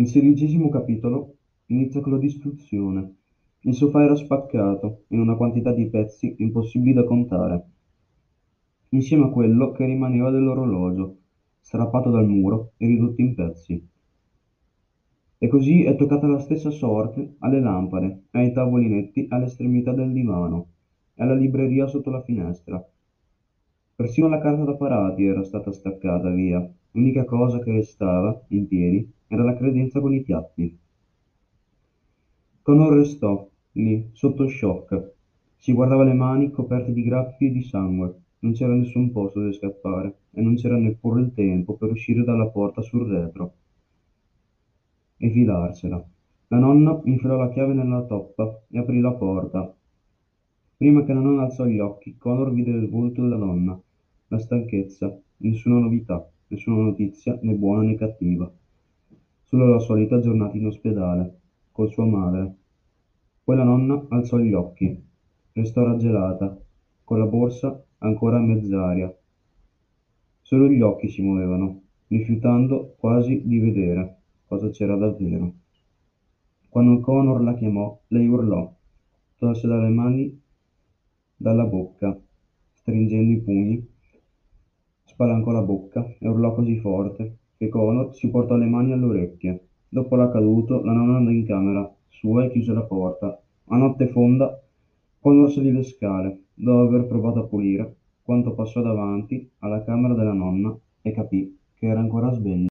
Nel sedicesimo capitolo inizia con la distruzione. Il sofà era spaccato in una quantità di pezzi impossibili da contare, insieme a quello che rimaneva dell'orologio, strappato dal muro e ridotto in pezzi. E così è toccata la stessa sorte alle lampade, ai tavolinetti all'estremità del divano e alla libreria sotto la finestra. Persino la carta da parati era stata staccata via, l'unica cosa che restava in piedi era la credenza con i piatti. Connor restò lì, sotto shock. Si guardava le mani coperte di graffi e di sangue. Non c'era nessun posto dove scappare e non c'era neppure il tempo per uscire dalla porta sul retro e filarsela. La nonna infilò la chiave nella toppa e aprì la porta. Prima che la nonna alzò gli occhi, Connor vide il volto della donna, la stanchezza, nessuna novità, nessuna notizia né buona né cattiva. Solo la solita giornata in ospedale, con sua madre. Poi la nonna alzò gli occhi, restò raggelata, con la borsa ancora a mezz'aria. Solo gli occhi si muovevano, rifiutando quasi di vedere cosa c'era davvero. Quando Connor la chiamò, lei urlò, tolse dalle mani dalla bocca, stringendo i pugni, spalancò la bocca e urlò così forte che Connor si portò le mani alle orecchie. Dopo l'accaduto, la nonna andò in camera sua e chiuse la porta. A notte fonda, Connor salì le scale, dopo aver provato a pulire, quando passò davanti alla camera della nonna e capì che era ancora sveglia.